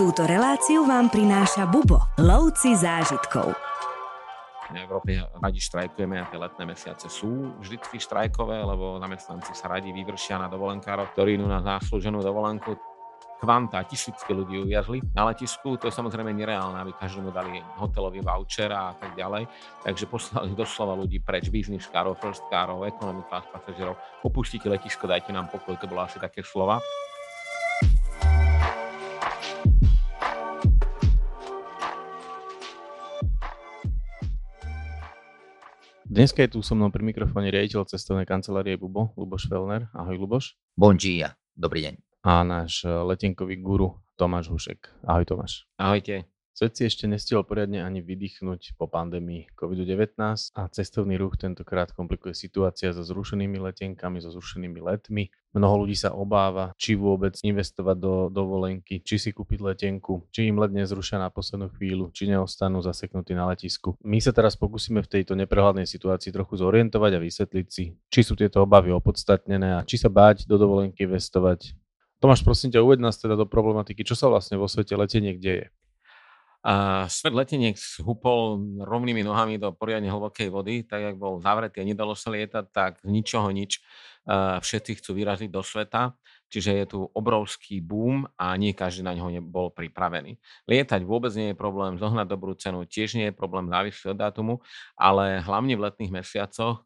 Túto reláciu vám prináša Bubo, lovci zážitkov. V Európe radi štrajkujeme a tie letné mesiace sú vždycky štrajkové, lebo zamestnanci sa radi vyvršia na dovolenkárov, ktorí idú na zaslúženú dovolenku kvanta, tisícky ľudí uviazli na letisku. To je samozrejme nereálne, aby každému dali hotelový voucher a tak ďalej. Takže poslali doslova ľudí preč, business károv, first károv, economy class pasažerov. Opustite letisko, dajte nám pokoj, to bolo asi také slova. Dneska je tu so mnou pri mikrofóne riaditeľ cestovnej kancelárie Bubo, Luboš Felner. Ahoj Luboš. Bon dia, dobrý deň. A náš eh, letenkový guru Tomáš Hušek. Ahoj Tomáš. Ahojte. Svet si ešte nestihol poriadne ani vydýchnuť po pandémii COVID-19 a cestovný ruch tentokrát komplikuje situácia so zrušenými letenkami, so zrušenými letmi. Mnoho ľudí sa obáva, či vôbec investovať do dovolenky, či si kúpiť letenku, či im let nezrušia na poslednú chvíľu, či neostanú zaseknutí na letisku. My sa teraz pokúsime v tejto neprehľadnej situácii trochu zorientovať a vysvetliť si, či sú tieto obavy opodstatnené a či sa báť do dovolenky investovať. Tomáš, prosím ťa, uved nás teda do problematiky, čo sa vlastne vo svete leteniek deje. A svet leteniek hupol rovnými nohami do poriadne hlbokej vody, tak jak bol zavretý a nedalo sa lietať, tak z ničoho nič všetci chcú vyraziť do sveta, čiže je tu obrovský boom a nie každý na ňo bol pripravený. Lietať vôbec nie je problém, zohnať dobrú cenu tiež nie je problém, závisí od dátumu, ale hlavne v letných mesiacoch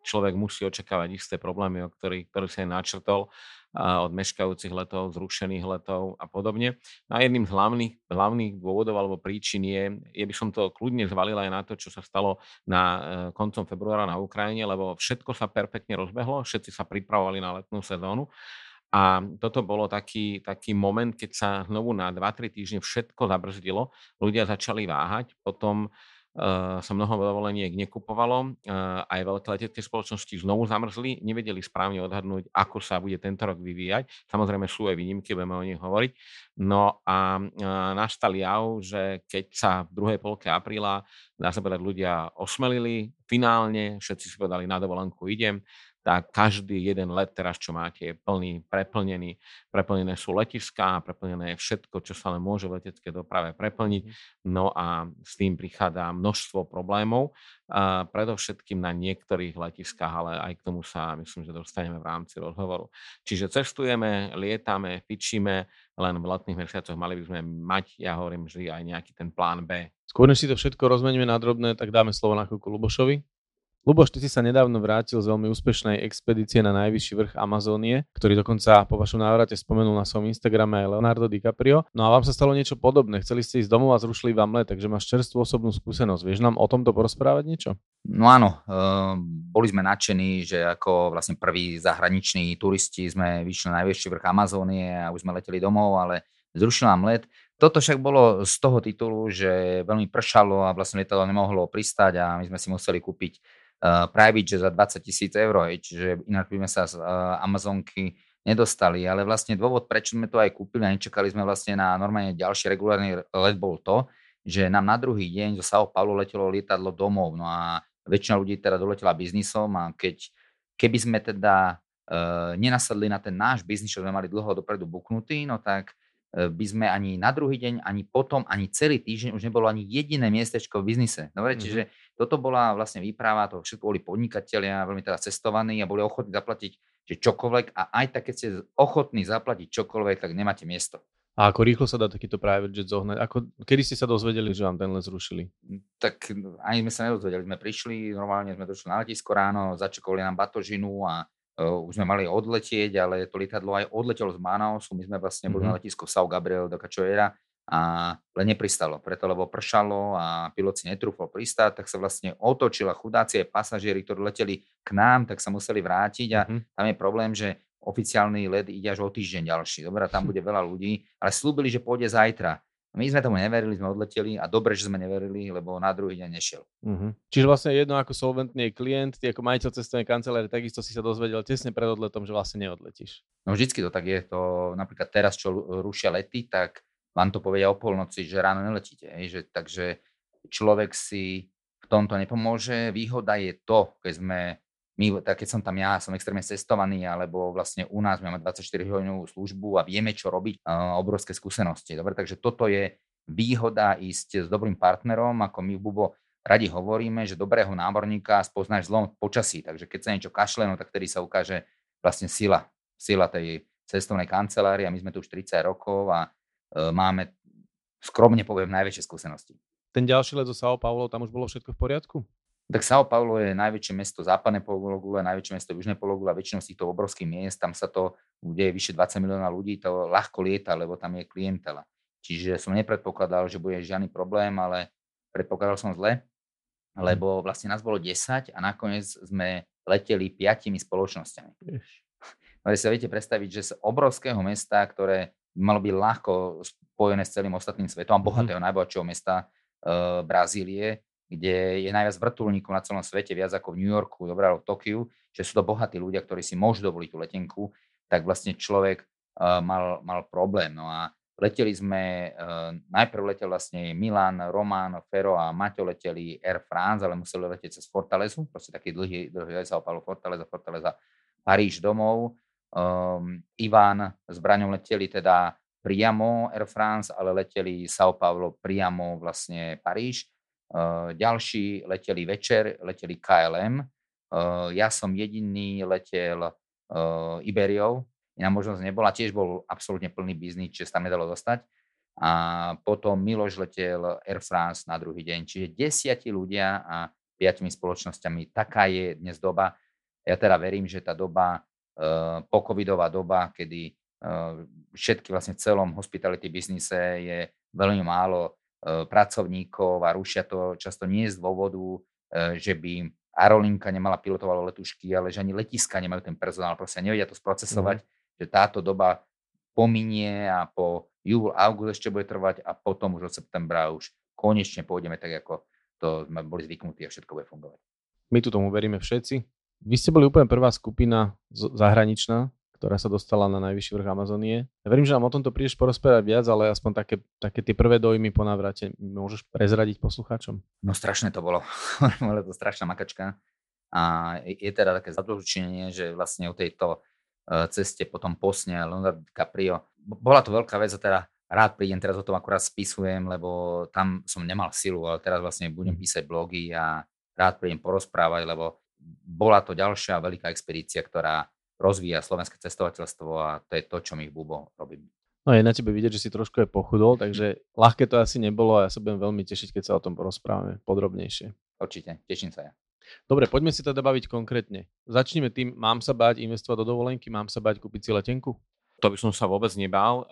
človek musí očakávať isté problémy, o ktorých, ktorých sa aj načrtol od meškajúcich letov, zrušených letov a podobne. No a jedným z hlavných, hlavných dôvodov alebo príčin je, je by som to kľudne zvalil aj na to, čo sa stalo na e, koncom februára na Ukrajine, lebo všetko sa perfektne rozbehlo, všetci sa pripravovali na letnú sezónu. A toto bolo taký, taký moment, keď sa znovu na 2-3 týždne všetko zabrzdilo, ľudia začali váhať, potom uh, sa mnoho dovoleniek nekupovalo, uh, aj veľké letecké spoločnosti znovu zamrzli, nevedeli správne odhadnúť, ako sa bude tento rok vyvíjať. Samozrejme sú aj výnimky, budeme o nich hovoriť. No a uh, nastal jav, že keď sa v druhej polke apríla, dá sa povedať, ľudia osmelili, finálne všetci si povedali, na dovolenku idem, tak každý jeden let teraz, čo máte, je plný, preplnený. Preplnené sú letiská, preplnené je všetko, čo sa len môže v leteckej doprave preplniť. Mhm. No a s tým prichádza množstvo problémov, a predovšetkým na niektorých letiskách, ale aj k tomu sa myslím, že dostaneme v rámci rozhovoru. Čiže cestujeme, lietame, fičíme, len v letných mesiacoch mali by sme mať, ja hovorím vždy, aj nejaký ten plán B. Skôr než si to všetko rozmeníme na drobné, tak dáme slovo na chvíľku Lubošovi. Luboš, ty si sa nedávno vrátil z veľmi úspešnej expedície na najvyšší vrch Amazónie, ktorý dokonca po vašom návrate spomenul na svojom Instagrame aj Leonardo DiCaprio. No a vám sa stalo niečo podobné. Chceli ste ísť domov a zrušili vám let, takže máš čerstvú osobnú skúsenosť. Vieš nám o tomto porozprávať niečo? No áno, uh, boli sme nadšení, že ako vlastne prví zahraniční turisti sme vyšli na najvyšší vrch Amazónie a už sme leteli domov, ale zrušil nám let. Toto však bolo z toho titulu, že veľmi pršalo a vlastne lietadlo nemohlo pristať a my sme si museli kúpiť uh, private že za 20 tisíc eur, čiže inak by sme sa z uh, Amazonky nedostali, ale vlastne dôvod, prečo sme to aj kúpili a nečakali sme vlastne na normálne ďalší regulárny let bol to, že nám na druhý deň zo Sao Paulo letelo lietadlo domov, no a väčšina ľudí teda doletela biznisom a keď, keby sme teda uh, nenasadli na ten náš biznis, čo sme mali dlho dopredu buknutý, no tak E, by sme ani na druhý deň, ani potom, ani celý týždeň už nebolo ani jediné miestečko v biznise. Dobre, mm-hmm. čiže toto bola vlastne výprava, to všetko boli podnikatelia, veľmi teda cestovaní a boli ochotní zaplatiť že čokoľvek a aj tak, keď ste ochotní zaplatiť čokoľvek, tak nemáte miesto. A ako rýchlo sa dá takýto private jet zohnať? Ako, kedy ste sa dozvedeli, že vám ten let zrušili? Tak ani sme sa nedozvedeli. Sme prišli, normálne sme došli na letisko ráno, začakovali nám batožinu a už sme mali odletieť, ale to lietadlo aj odletelo z Manausu, my sme vlastne boli mm-hmm. na letisku São Gabriel do Cachoeira a len nepristalo, preto lebo pršalo a pilot si netrúfol pristať, tak sa vlastne otočila chudáci aj pasažieri, ktorí leteli k nám, tak sa museli vrátiť a mm-hmm. tam je problém, že oficiálny let ide až o týždeň ďalší. Dobre, tam bude veľa ľudí, ale slúbili, že pôjde zajtra. My sme tomu neverili, sme odleteli a dobre, že sme neverili, lebo na druhý deň nešiel. Uh-huh. Čiže vlastne jedno ako solventný klient, ty ako majiteľ cestovnej kancelárie, takisto si sa dozvedel tesne pred odletom, že vlastne neodletíš. No vždycky to tak je. To napríklad teraz, čo rušia lety, tak vám to povedia o polnoci, že ráno neletíte. Hej, že, takže človek si v tomto nepomôže. Výhoda je to, keď sme my, tak keď som tam ja, som extrémne cestovaný, alebo vlastne u nás máme 24 hodinovú službu a vieme, čo robiť, uh, obrovské skúsenosti. Dobre, takže toto je výhoda ísť s dobrým partnerom, ako my v Bubo radi hovoríme, že dobrého námorníka spoznáš zlom počasí, takže keď sa niečo kašle, no tak vtedy sa ukáže vlastne sila, sila tej cestovnej kancelárie a my sme tu už 30 rokov a máme, skromne poviem, najväčšie skúsenosti. Ten ďalší let zo São Paulo, tam už bolo všetko v poriadku? Tak São Paulo je najväčšie mesto západnej pologule, najväčšie mesto južnej pologule a väčšinou z týchto obrovských miest, tam sa to, kde je vyše 20 milióna ľudí, to ľahko lieta, lebo tam je klientela. Čiže som nepredpokladal, že bude žiadny problém, ale predpokladal som zle, mhm. lebo vlastne nás bolo 10 a nakoniec sme leteli piatimi spoločnosťami. No si sa viete predstaviť, že z obrovského mesta, ktoré malo byť ľahko spojené s celým ostatným svetom a mhm. bohatého, mm. najbohatšieho mesta e, Brazílie, kde je najviac vrtulníkov na celom svete, viac ako v New Yorku, dobrá, v Tokiu, že sú to bohatí ľudia, ktorí si môžu dovoliť tú letenku, tak vlastne človek uh, mal, mal problém. No a leteli sme, uh, najprv letel vlastne Milan, Roman, Fero a Maťo leteli Air France, ale museli letieť cez Fortalezu, proste taký dlhý, dlhý sa opalo Fortaleza, Fortaleza, Paríž domov. Um, Ivan s Braňom leteli teda priamo Air France, ale leteli São Paulo priamo vlastne Paríž Eh, ďalší leteli večer, leteli KLM. Eh, ja som jediný letel eh, Iberiou, iná možnosť nebola, tiež bol absolútne plný biznis, čiže sa tam nedalo dostať. A potom Miloš letel Air France na druhý deň, čiže desiatí ľudia a piatimi spoločnosťami. Taká je dnes doba. Ja teda verím, že tá doba, pocovidová doba, kedy všetky vlastne v celom hospitality biznise je veľmi málo E, pracovníkov a rušia to často nie z dôvodu, že by aerolinka nemala pilotovalo letušky, ale že ani letiska nemajú ten personál, proste nevedia to sprocesovať, mm. že táto doba pominie a po júl, august ešte bude trvať a potom už od septembra už konečne pôjdeme tak, ako to sme boli zvyknutí a všetko bude fungovať. My tu tomu veríme všetci. Vy ste boli úplne prvá skupina zahraničná, ktorá sa dostala na najvyšší vrch Amazonie. Ja verím, že nám o tomto prídeš porozprávať viac, ale aspoň také, také tie prvé dojmy po návrate môžeš prezradiť poslucháčom? No strašné to bolo. Bola to strašná makačka. A je teda také zadlženie, že vlastne o tejto e, ceste potom posne Leonardo DiCaprio. Bola to veľká vec a teda rád prídem, teraz o tom akurát spisujem, lebo tam som nemal silu, ale teraz vlastne budem mhm. písať blogy a rád prídem porozprávať, lebo bola to ďalšia veľká expedícia, ktorá rozvíja slovenské cestovateľstvo a to je to, čo my v Bubo robíme. No je na tebe vidieť, že si trošku aj pochudol, takže ľahké to asi nebolo a ja sa budem veľmi tešiť, keď sa o tom porozprávame podrobnejšie. Určite, teším sa ja. Dobre, poďme si teda baviť konkrétne. Začneme tým, mám sa báť investovať do dovolenky, mám sa báť kúpiť si letenku? To by som sa vôbec nebal.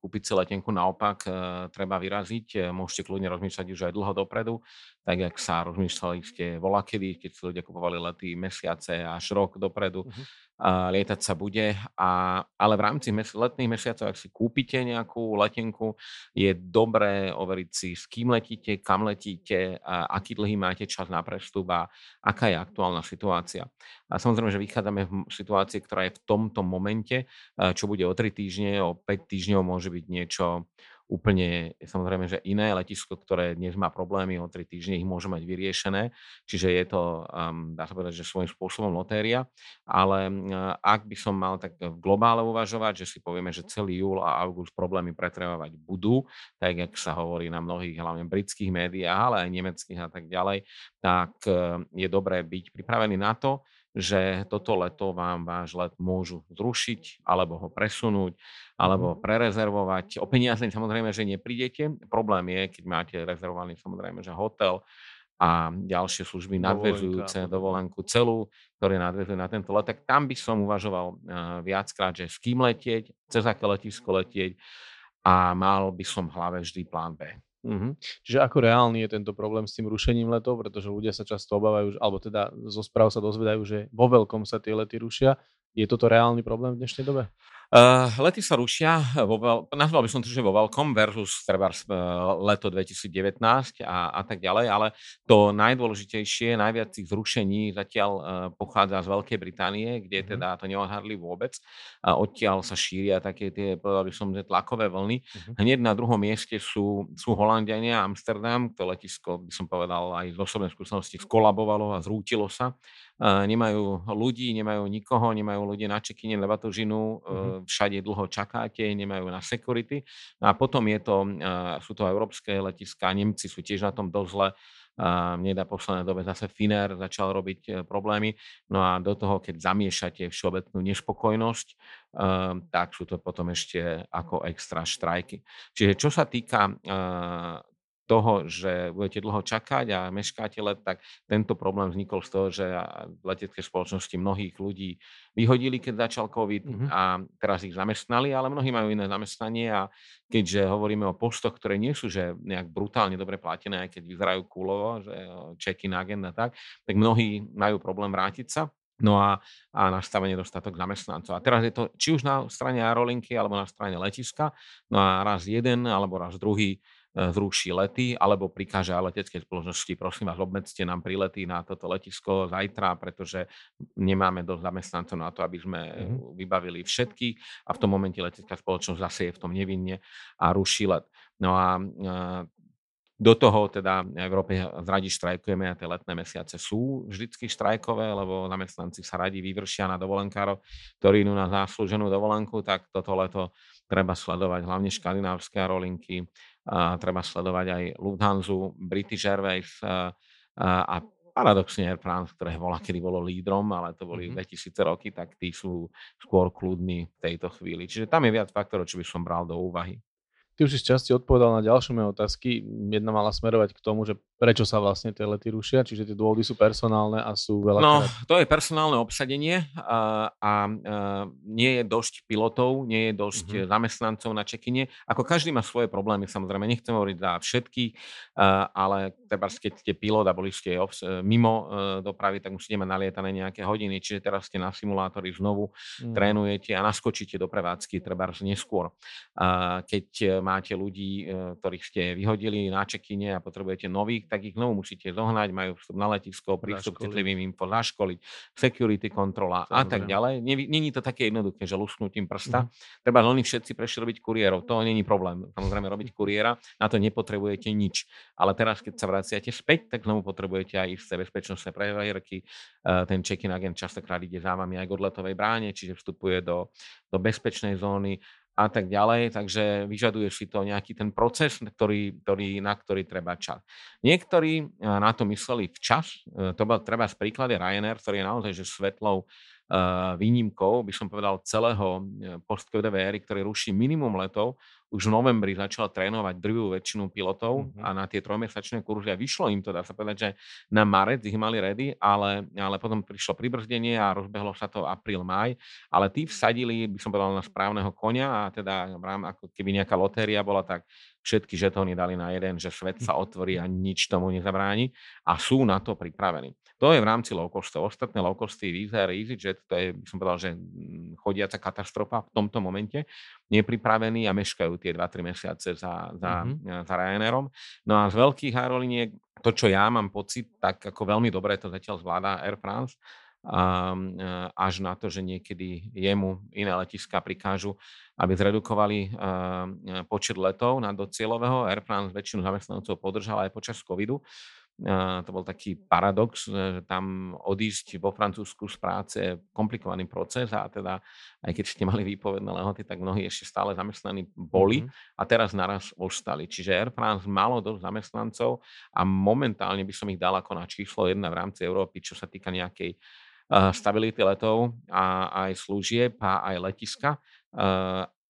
Kúpiť si letenku naopak treba vyraziť. Môžete kľudne rozmýšľať už aj dlho dopredu, tak jak sa rozmýšľali ste volakedy, keď si ľudia kupovali lety mesiace až rok dopredu. Uh-huh lietať sa bude. A, ale v rámci mes- letných mesiacov, ak si kúpite nejakú letenku, je dobré overiť si, s kým letíte, kam letíte, a aký dlhý máte čas na prestup a aká je aktuálna situácia. A samozrejme, že vychádzame v situácii, ktorá je v tomto momente, čo bude o 3 týždne, o 5 týždňov môže byť niečo úplne samozrejme, že iné letisko, ktoré dnes má problémy, o 3 týždne ich môže mať vyriešené, čiže je to, um, dá sa povedať, že svojím spôsobom lotéria, ale uh, ak by som mal tak v globále uvažovať, že si povieme, že celý júl a august problémy pretrvávať budú, tak jak sa hovorí na mnohých, hlavne britských médiách, ale aj nemeckých a tak ďalej, tak uh, je dobré byť pripravený na to, že toto leto vám váš let môžu zrušiť alebo ho presunúť alebo mhm. prerezervovať. O peniaze samozrejme, že neprídete. Problém je, keď máte rezervovaný samozrejme, že hotel a ďalšie služby nadvezujúce dovolenku celú, ktoré nadvezujú na tento let, tak tam by som uvažoval uh, viackrát, že s kým letieť, cez aké letisko letieť a mal by som v hlave vždy plán B. Mm-hmm. Čiže ako reálny je tento problém s tým rušením letov, pretože ľudia sa často obávajú, alebo teda zo správ sa dozvedajú, že vo veľkom sa tie lety rušia. Je toto reálny problém v dnešnej dobe? Uh, lety sa rušia, vo nazval by som to, že vo veľkom versus treba uh, leto 2019 a, a tak ďalej, ale to najdôležitejšie, najviac tých zrušení zatiaľ uh, pochádza z Veľkej Británie, kde mm. teda to neodhadli vôbec. A odtiaľ sa šíria také tie, povedal by som, že tlakové vlny. Mm. Hneď na druhom mieste sú, sú Holandiania, Amsterdam, to letisko, by som povedal, aj z osobnej skúsenosti skolabovalo a zrútilo sa nemajú ľudí, nemajú nikoho, nemajú ľudí na čekine, Lebatožinu, Mhm. Všade dlho čakáte, nemajú na security. No a potom je to, sú to európske letiská, Nemci sú tiež na tom dosť zle. A na poslednej dobe zase Finer začal robiť e, problémy. No a do toho, keď zamiešate všeobecnú nespokojnosť, um, tak sú to potom ešte ako extra štrajky. Čiže čo sa týka uh, toho, že budete dlho čakať a meškáte let, tak tento problém vznikol z toho, že letecké spoločnosti mnohých ľudí vyhodili, keď začal COVID mm-hmm. a teraz ich zamestnali, ale mnohí majú iné zamestnanie a keďže hovoríme o postoch, ktoré nie sú že nejak brutálne dobre platené, aj keď vyzerajú kúlovo, že check-in agent a tak, tak mnohí majú problém vrátiť sa. No a, a nastavenie dostatok zamestnancov. A teraz je to či už na strane aerolinky alebo na strane letiska. No a raz jeden alebo raz druhý E, zruší lety alebo prikáže aj leteckej spoločnosti, prosím vás, obmedzte nám prilety na toto letisko zajtra, pretože nemáme dosť zamestnancov na to, aby sme mm-hmm. vybavili všetkých a v tom momente letecká spoločnosť zase je v tom nevinne a ruší let. No a e, do toho teda v Európe radi štrajkujeme a tie letné mesiace sú vždycky štrajkové, lebo zamestnanci sa radi vyvršia na dovolenkárov, ktorí idú na zásluženú dovolenku, tak toto leto treba sledovať hlavne škandinávské rolinky, treba sledovať aj Lufthansa, British Airways a, paradoxne Air France, ktoré bola, kedy bolo lídrom, ale to boli mm-hmm. 2000 roky, tak tí sú skôr kľudní v tejto chvíli. Čiže tam je viac faktorov, čo by som bral do úvahy. Ty už si z časti odpovedal na ďalšie moje otázky. Jedna mala smerovať k tomu, že prečo sa vlastne tie lety rušia, čiže tie dôvody sú personálne a sú veľa. No, to je personálne obsadenie a, a, a nie je dosť pilotov, nie je dosť mm-hmm. zamestnancov na čekine. Ako každý má svoje problémy, samozrejme, nechcem hovoriť za všetkých, ale treba, keď ste pilot a boli ste mimo e, dopravy, tak musíte mať nalietané nejaké hodiny, čiže teraz ste na simulátori znovu mm. trénujete a naskočíte do prevádzky, treba neskôr. Keď máte ľudí, e, ktorých ste vyhodili na čekine a potrebujete nových, tak ich znovu musíte zohnať, majú vstup na letisko, prístup k citlivým info, zaškoliť, security kontrola a tak ďalej. Není to také jednoduché, že lusknutím prsta. Mm. Treba len všetci prešli robiť kuriérov. To není problém. Samozrejme robiť kuriéra, na to nepotrebujete nič. Ale teraz, keď sa vraciate späť, tak znovu potrebujete aj isté bezpečnostné previerky. E, ten check-in agent častokrát ide za vami aj k odletovej bráne, čiže vstupuje do, do bezpečnej zóny a tak ďalej, takže vyžaduje si to nejaký ten proces, ktorý, ktorý, na ktorý treba čas. Niektorí eh, na to mysleli včas, eh, to bol treba z príklade Ryanair, ktorý je naozaj že svetlou uh, výnimkou, by som povedal, celého post-covidovej éry, ktorý ruší minimum letov, už v novembri začal trénovať drvivú väčšinu pilotov mm-hmm. a na tie trojmesačné kurzy a vyšlo im to, dá sa povedať, že na marec ich mali ready, ale, ale potom prišlo pribrzdenie a rozbehlo sa to apríl, maj, ale tí vsadili, by som povedal, na správneho konia a teda ako keby nejaká lotéria bola, tak všetky žetóny dali na jeden, že svet sa otvorí a nič tomu nezabráni a sú na to pripravení. To je v rámci low costov. Ostatné low costy, Visa EasyJet, to je, by som povedal, že mm, chodiaca katastrofa v tomto momente. Nepripravení a meškajú tie 2-3 mesiace za, za, mm-hmm. za Ryanairom. No a z veľkých aerolíniek, to, čo ja mám pocit, tak ako veľmi dobre to zatiaľ zvláda Air France, až na to, že niekedy jemu iné letiska prikážu, aby zredukovali uh, počet letov na do cieľového. Air France väčšinu zamestnancov podržala aj počas covidu to bol taký paradox, že tam odísť vo Francúzsku z práce je komplikovaný proces a teda aj keď ste mali výpovedné lehoty, tak mnohí ešte stále zamestnaní boli mm-hmm. a teraz naraz ostali. Čiže Air France malo dosť zamestnancov a momentálne by som ich dal ako na číslo jedna v rámci Európy, čo sa týka nejakej stability letov a aj služieb a aj letiska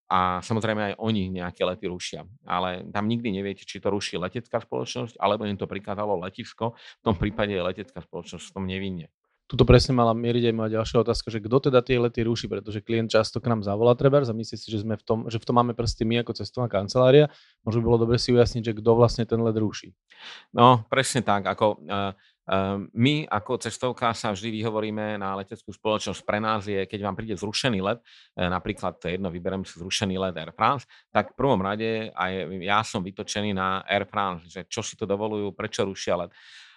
a samozrejme aj oni nejaké lety rušia. Ale tam nikdy neviete, či to ruší letecká spoločnosť, alebo im to prikázalo letisko. V tom prípade je letecká spoločnosť v tom nevinne. Tuto presne mala mieriť aj moja ďalšia otázka, že kto teda tie lety ruší, pretože klient často k nám zavolá treba a myslí si, že, sme v tom, že v tom máme prsty my ako cestovná kancelária. Možno by bolo dobre si ujasniť, že kto vlastne ten let ruší. No, presne tak. Ako, uh, my ako cestovka sa vždy vyhovoríme na leteckú spoločnosť. Pre nás je, keď vám príde zrušený let, e, napríklad to jedno, vyberiem si zrušený let Air France, tak v prvom rade aj ja som vytočený na Air France, že čo si to dovolujú, prečo rušia let.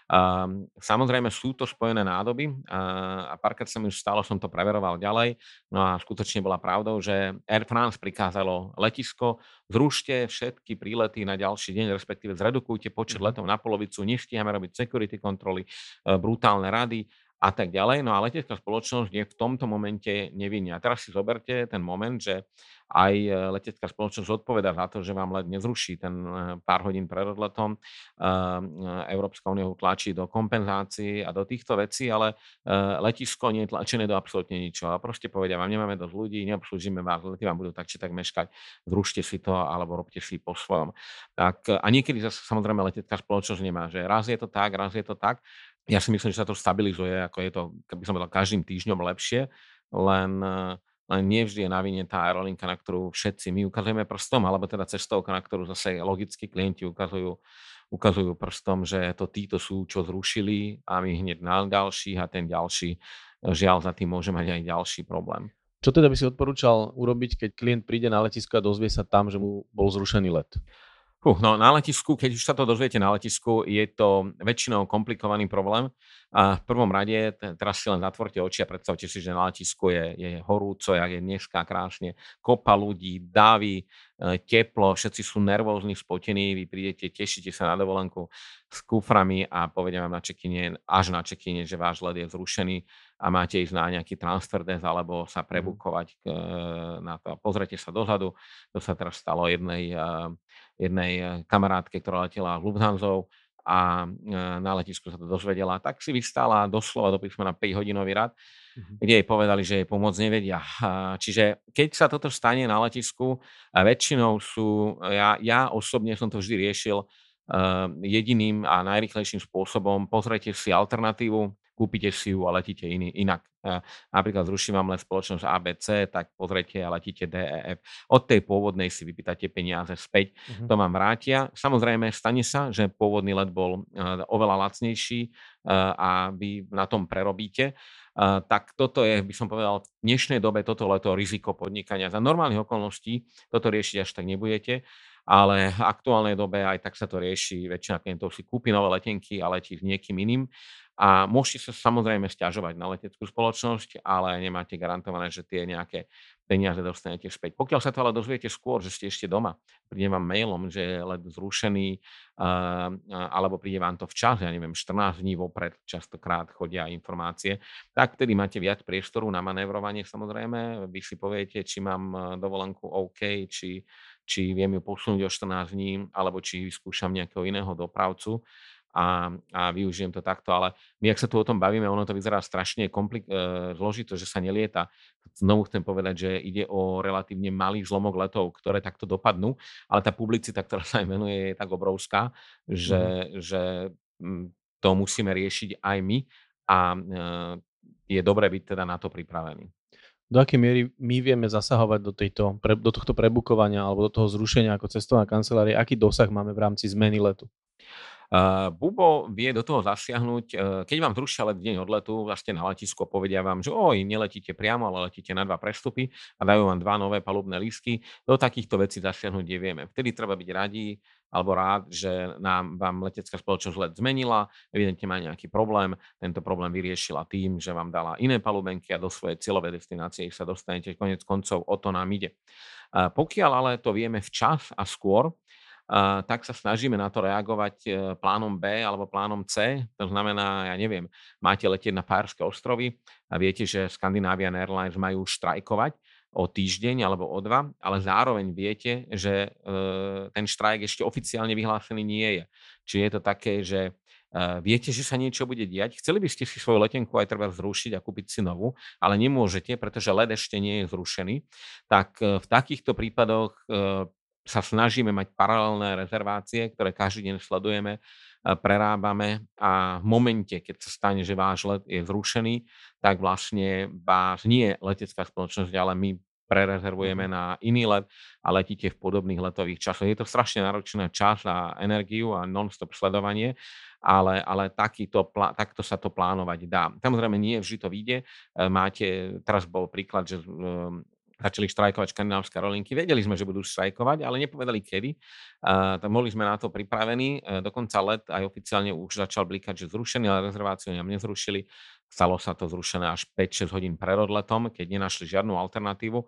Um, samozrejme sú to spojené nádoby uh, a párkrát sa mi už stalo, som to preveroval ďalej, no a skutočne bola pravdou, že Air France prikázalo letisko, zrušte všetky prílety na ďalší deň, respektíve zredukujte počet mhm. letov na polovicu, nestíhame robiť security kontroly, uh, brutálne rady a tak ďalej. No a letecká spoločnosť je v tomto momente nevinne. A teraz si zoberte ten moment, že aj e, letecká spoločnosť odpoveda za to, že vám let nezruší ten e, pár hodín pred odletom. E, Európska únia ho tlačí do kompenzácií a do týchto vecí, ale letisko nie je tlačené do absolútne ničoho. A proste povedia vám, nemáme dosť ľudí, neobslúžime vás, lety vám budú tak či tak meškať, zrušte si to alebo robte si po svojom. Tak, a niekedy zase samozrejme letecká spoločnosť nemá, že raz je to tak, raz je to tak. Ja si myslím, že sa to stabilizuje, ako je to, keby som povedal, každým týždňom lepšie, len len nie vždy je na vine tá aerolinka, na ktorú všetci my ukazujeme prstom, alebo teda cestovka, na ktorú zase logicky klienti ukazujú, ukazujú prstom, že to títo sú, čo zrušili a my hneď na ďalších a ten ďalší žiaľ za tým môže mať aj ďalší problém. Čo teda by si odporúčal urobiť, keď klient príde na letisko a dozvie sa tam, že mu bol zrušený let? Uh, no na letisku, keď už sa to dozviete na letisku, je to väčšinou komplikovaný problém. A v prvom rade, teraz si len zatvorte oči a predstavte si, že na letisku je, je horúco, jak je dneska krásne, kopa ľudí, davy, e, teplo, všetci sú nervózni, spotení, vy prídete, tešíte sa na dovolenku s kuframi a povedia vám na čekine, až na čekine, že váš let je zrušený a máte ísť na nejaký transfer desk alebo sa mhm. prebukovať e, na to. Pozrite sa dozadu, to sa teraz stalo jednej e, jednej eh, kamarátke, ktorá letela Lufthansa a eh, na letisku sa to dozvedela, tak si vystala doslova do písmena 5 hodinový rad, mm-hmm. kde jej povedali, že jej pomôcť nevedia. Čiže keď sa toto stane na letisku, väčšinou sú, ja, ja osobne som to vždy riešil eh, jediným a najrychlejším spôsobom, pozrite si alternatívu, kúpite si ju a letíte iný, inak. Napríklad zruším vám len spoločnosť ABC, tak pozrite a letíte DEF. Od tej pôvodnej si vypýtate peniaze späť, uh-huh. to vám vrátia. Samozrejme, stane sa, že pôvodný let bol oveľa lacnejší a vy na tom prerobíte. Tak toto je, by som povedal, v dnešnej dobe toto leto riziko podnikania. Za normálnych okolností toto riešiť až tak nebudete ale v aktuálnej dobe aj tak sa to rieši. Väčšina klientov si kúpi nové letenky a letí s niekým iným. A môžete sa samozrejme stiažovať na leteckú spoločnosť, ale nemáte garantované, že tie nejaké peniaze dostanete späť. Pokiaľ sa to ale dozviete skôr, že ste ešte doma, príde vám mailom, že je let zrušený, alebo príde vám to včas, ja neviem, 14 dní vopred, častokrát chodia informácie, tak vtedy máte viac priestoru na manévrovanie samozrejme. Vy si poviete, či mám dovolenku OK, či, či viem ju posunúť o 14 dní, alebo či vyskúšam nejakého iného dopravcu a, a využijem to takto. Ale my, ak sa tu o tom bavíme, ono to vyzerá strašne komplik- e, zložito, že sa nelieta. Znovu chcem povedať, že ide o relatívne malý zlomok letov, ktoré takto dopadnú, ale tá publicita, ktorá sa aj venuje, je tak obrovská, že, mm. že to musíme riešiť aj my a e, je dobré byť teda na to pripravený. Do akej miery my vieme zasahovať do, tejto, do tohto prebukovania alebo do toho zrušenia ako cestovná kancelária? Aký dosah máme v rámci zmeny letu? Uh, Bubo vie do toho zasiahnuť, uh, keď vám zrušia let deň odletu, vlastne na letisku povedia vám, že oj, neletíte priamo, ale letíte na dva prestupy a dajú vám dva nové palubné lístky. Do takýchto vecí zasiahnuť nevieme. Vtedy treba byť radí alebo rád, že nám vám letecká spoločnosť let zmenila, evidentne má nejaký problém, tento problém vyriešila tým, že vám dala iné palubenky a do svojej cieľovej destinácie sa dostanete konec koncov, o to nám ide. Pokiaľ ale to vieme včas a skôr, tak sa snažíme na to reagovať e, plánom B alebo plánom C. To znamená, ja neviem, máte letieť na Fárske ostrovy a viete, že Scandinavian Airlines majú štrajkovať o týždeň alebo o dva, ale zároveň viete, že e, ten štrajk ešte oficiálne vyhlásený nie je. Čiže je to také, že e, viete, že sa niečo bude diať, chceli by ste si svoju letenku aj treba zrušiť a kúpiť si novú, ale nemôžete, pretože led ešte nie je zrušený, tak v takýchto prípadoch sa snažíme mať paralelné rezervácie, ktoré každý deň sledujeme, prerábame a v momente, keď sa stane, že váš let je zrušený, tak vlastne vás nie letecká spoločnosť, ale my prerezervujeme mhm. na iný let a letíte v podobných letových časoch. Je to strašne náročná čas a energiu a non-stop sledovanie, ale, ale takýto, takto sa to plánovať dá. Samozrejme, nie vždy to vyjde. Máte, teraz bol príklad, že začali štrajkovať škandinávské rolinky. Vedeli sme, že budú štrajkovať, ale nepovedali kedy. Uh, boli sme na to pripravení. Uh, dokonca let aj oficiálne už začal blikať, že zrušený, ale rezerváciu nám nezrušili. Stalo sa to zrušené až 5-6 hodín pred odletom, keď nenašli žiadnu alternatívu.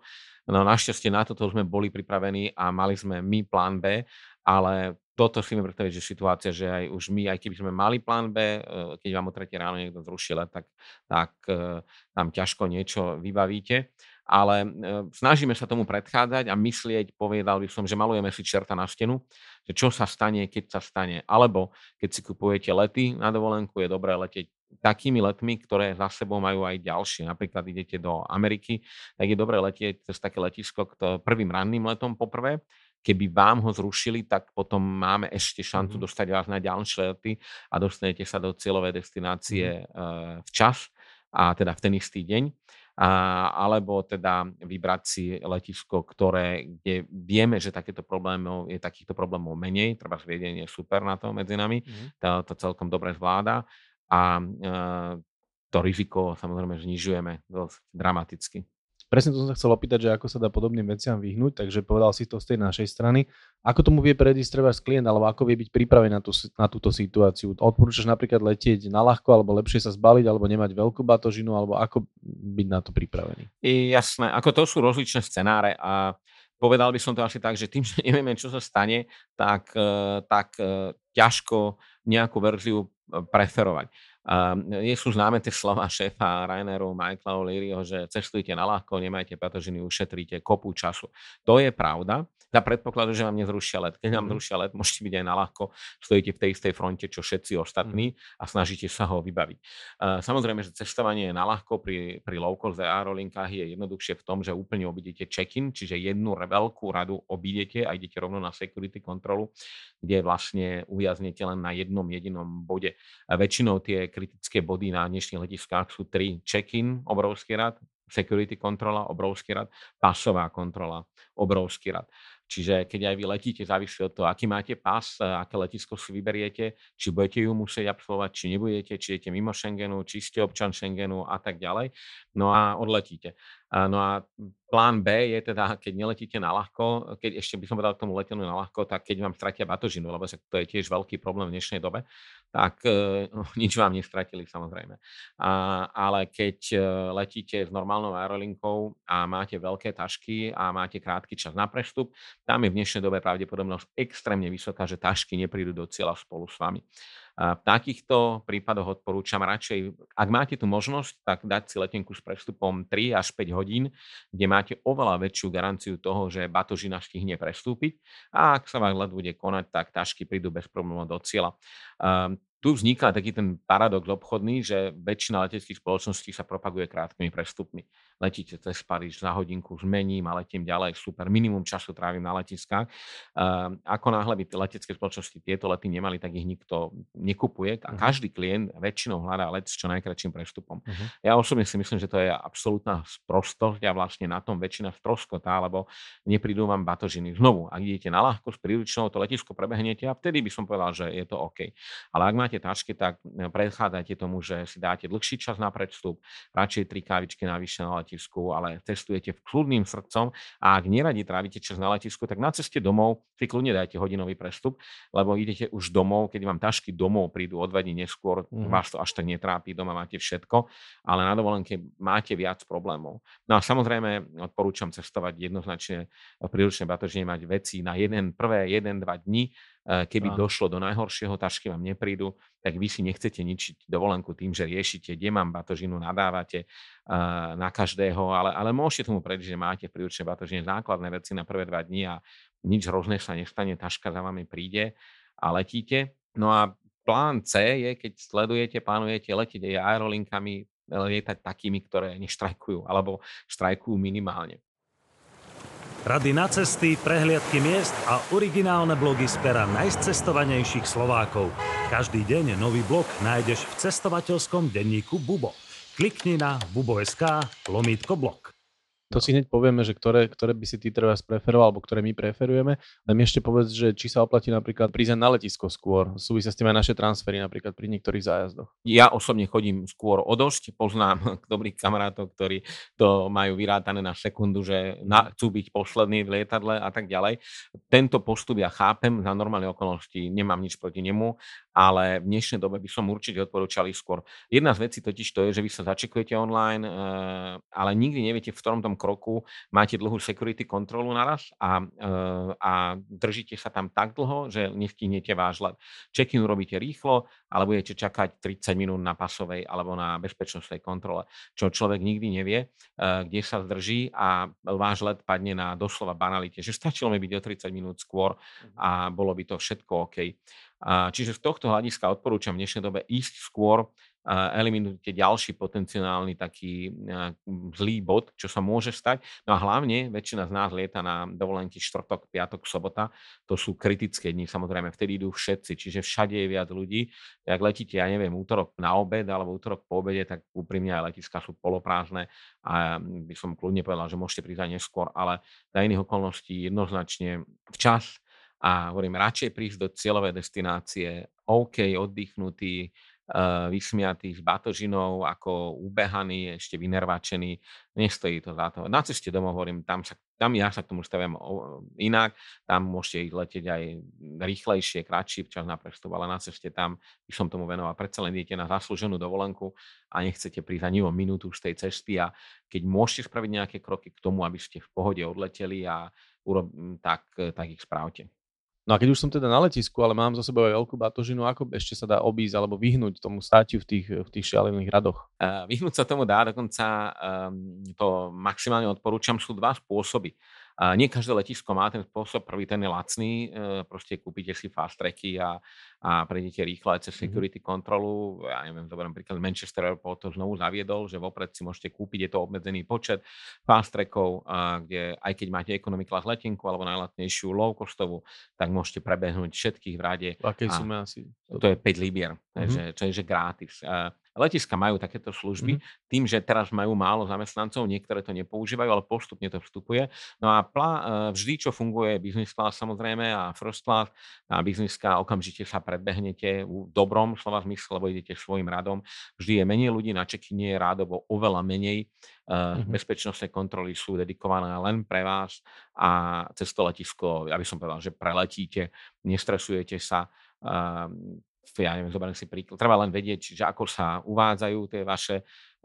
No našťastie na toto sme boli pripravení a mali sme my plán B, ale toto si mi predstaviť, že situácia, že aj už my, aj keby sme mali plán B, e, keď vám o tretie ráno niekto zrušil, tak, tak e, tam ťažko niečo vybavíte. Ale e, snažíme sa tomu predchádzať a myslieť, povedal by som, že malujeme si čerta na stenu, že čo sa stane, keď sa stane. Alebo keď si kupujete lety na dovolenku, je dobré letieť takými letmi, ktoré za sebou majú aj ďalšie. Napríklad idete do Ameriky, tak je dobré letieť cez také letisko prvým ranným letom poprvé, keby vám ho zrušili, tak potom máme ešte šancu mm-hmm. dostať vás na ďalšie lety a dostanete sa do cieľovej destinácie mm-hmm. včas a teda v ten istý deň. Alebo teda vybrať si letisko, ktoré, kde vieme, že takéto problémov, je takýchto problémov menej, treba zviedenie super na to medzi nami, mm-hmm. to, to celkom dobre zvláda a e, to riziko samozrejme znižujeme dosť dramaticky. Presne to som sa chcel opýtať, že ako sa dá podobným veciam vyhnúť, takže povedal si to z tej našej strany. Ako tomu vie predísť treba klient, alebo ako vie byť pripravený na, tú, na túto situáciu? Odporúčaš napríklad letieť na ľahko, alebo lepšie sa zbaliť, alebo nemať veľkú batožinu, alebo ako byť na to pripravený? I jasné, ako to sú rozličné scenáre a povedal by som to asi tak, že tým, že nevieme, čo sa stane, tak, e, tak e, ťažko nejakú verziu e, preferovať. A nie sú známe tie slova šéfa Raineru Michaela O'Learyho, že cestujte na ľahko, nemajte patožiny, ušetríte kopu času. To je pravda, za predpokladu, že vám nezrušia let. Keď vám mm. zrušia let, môžete byť aj na ľahko, stojíte v tej istej fronte, čo všetci ostatní a snažíte sa ho vybaviť. Samozrejme, že cestovanie na ľahko pri, pri low-cost aerolinkách je jednoduchšie v tom, že úplne obidete check-in, čiže jednu veľkú radu obidete a idete rovno na security kontrolu, kde vlastne uviaznete len na jednom jedinom bode. A väčšinou tie kritické body na dnešných letiskách sú tri check-in, obrovský rad, security kontrola, obrovský rad, pasová kontrola, obrovský rad. Čiže keď aj vy letíte, závisí od toho, aký máte pas, aké letisko si vyberiete, či budete ju musieť absolvovať, či nebudete, či idete mimo Schengenu, či ste občan Schengenu a tak ďalej. No a odletíte. No a plán B je teda, keď neletíte na ľahko, keď ešte by som povedal k tomu letenú na ľahko, tak keď vám stratia batožinu, lebo to je tiež veľký problém v dnešnej dobe, tak e, nič vám nestratili samozrejme. A, ale keď e, letíte s normálnou aerolinkou a máte veľké tašky a máte krátky čas na prestup, tam je v dnešnej dobe pravdepodobnosť extrémne vysoká, že tašky neprídu do cieľa spolu s vami. V takýchto prípadoch odporúčam radšej, ak máte tu možnosť, tak dať si letenku s prestupom 3 až 5 hodín, kde máte oveľa väčšiu garanciu toho, že batožina stihne prestúpiť a ak sa vám let bude konať, tak tašky prídu bez problémov do cieľa. Tu vzniká taký ten paradox obchodný, že väčšina leteckých spoločností sa propaguje krátkými prestupmi. Letíte cez Paríž za hodinku, zmením a letím ďalej, super, minimum času trávim na letiskách. Uh, ako náhle by letecké spoločnosti tieto lety nemali, tak ich nikto nekupuje a mhm. každý klient väčšinou hľadá let s čo najkračším prestupom. Uh-huh. Ja osobne si myslím, že to je absolútna sprostosť a vlastne na tom väčšina stroskotá, lebo neprídu vám batožiny. Znovu, ak idete na ľahko s príručnou, to letisko prebehnete a vtedy by som povedal, že je to OK. Ale ak máte máte tašky, tak e, predchádzajte tomu, že si dáte dlhší čas na predstup, radšej tri kávičky navyše na letisku, ale testujete v kľudným srdcom a ak neradi trávite čas na letisku, tak na ceste domov si kľudne dajte hodinový prestup, lebo idete už domov, keď vám tašky domov prídu o dva dní neskôr, mm. vás to až tak netrápi, doma máte všetko, ale na dovolenke máte viac problémov. No a samozrejme odporúčam cestovať jednoznačne príručné batožne mať veci na jeden, prvé jeden, dva dní, keby no. došlo do najhoršieho, tašky vám neprídu, tak vy si nechcete ničiť dovolenku tým, že riešite, kde mám batožinu, nadávate uh, na každého, ale, ale môžete tomu prejsť, že máte v príručnej batožine základné veci na prvé dva dní a nič hrozné sa nestane, taška za vami príde a letíte. No a plán C je, keď sledujete, plánujete letieť aj aerolinkami, lietať takými, ktoré neštrajkujú alebo štrajkujú minimálne. Rady na cesty, prehliadky miest a originálne blogy z pera najcestovanejších Slovákov. Každý deň nový blog nájdeš v cestovateľskom denníku Bubo. Klikni na bubo.sk lomítko blog. To si hneď povieme, že ktoré, ktoré by si ty treba preferoval, alebo ktoré my preferujeme. Mi ešte povedz, že či sa oplatí napríklad prísť na letisko skôr. Súvisia s tým aj naše transfery napríklad pri niektorých zájazdoch. Ja osobne chodím skôr o dosť. Poznám dobrých kamarátov, ktorí to majú vyrátané na sekundu, že na, chcú byť poslední v lietadle a tak ďalej. Tento postup ja chápem, za normálne okolnosti nemám nič proti nemu, ale v dnešnej dobe by som určite odporúčal skôr. Jedna z vecí totiž to je, že vy sa začekujete online, eh, ale nikdy neviete, v ktorom tom kroku máte dlhú security kontrolu naraz a, a držíte sa tam tak dlho, že nestihnete váš let. Check-in robíte rýchlo, ale budete čakať 30 minút na pasovej alebo na bezpečnostnej kontrole, čo človek nikdy nevie, kde sa zdrží a váš let padne na doslova banalite, že stačilo mi byť o 30 minút skôr mhm. a bolo by to všetko OK. Čiže z tohto hľadiska odporúčam v dnešnej dobe ísť skôr, eliminujte ďalší potenciálny taký zlý bod, čo sa môže stať. No a hlavne väčšina z nás lieta na dovolenky štvrtok, piatok, sobota. To sú kritické dni, samozrejme, vtedy idú všetci, čiže všade je viac ľudí. Ak letíte, ja neviem, útorok na obed alebo útorok po obede, tak úprimne aj letiska sú poloprázdne a by som kľudne povedal, že môžete prísť aj neskôr, ale za iných okolností jednoznačne včas a hovorím, radšej prísť do cieľovej destinácie OK, oddychnutý, uh, vysmiatý s batožinou, ako ubehaný, ešte vynervačený. Nestojí to za to. Na ceste domov hovorím, tam, sa, tam ja sa k tomu staviam inak. Tam môžete ísť letieť aj rýchlejšie, kratší čas na prestup, ale na ceste tam by som tomu venoval. Predsa len idete na zaslúženú dovolenku a nechcete prísť ani o minútu z tej cesty a keď môžete spraviť nejaké kroky k tomu, aby ste v pohode odleteli a urob, tak, tak ich správte. No a keď už som teda na letisku, ale mám za sebou aj veľkú batožinu, ako ešte sa dá obísť alebo vyhnúť tomu státiu v tých, v tých šialených radoch? Uh, vyhnúť sa tomu dá, dokonca um, to maximálne odporúčam, sú dva spôsoby. A nie každé letisko má ten spôsob. Prvý ten je lacný, e, proste kúpite si fast tracky a, a prejdete rýchlo aj cez mhm. security mm-hmm. kontrolu. Ja neviem, zoberiem príklad, Manchester Airport to znovu zaviedol, že vopred si môžete kúpiť, je to obmedzený počet fast trackov, kde aj keď máte economy class letenku alebo najlatnejšiu low costovú, tak môžete prebehnúť všetkých v rade. Akej sume asi? To je 5 libier, mm-hmm. čo je že gratis. Letiska majú takéto služby, mm-hmm. tým, že teraz majú málo zamestnancov, niektoré to nepoužívajú, ale postupne to vstupuje. No a plá, e, vždy, čo funguje business class samozrejme a first class, a business class okamžite sa predbehnete v dobrom slova zmysle, lebo idete svojim radom. Vždy je menej ľudí na check-ine, rádovo oveľa menej. Mm-hmm. Bezpečnostné kontroly sú dedikované len pre vás a cez to letisko, ja by som povedal, že preletíte, nestresujete sa, ja neviem, zoberiem si príklad, treba len vedieť, že ako sa uvádzajú tie vaše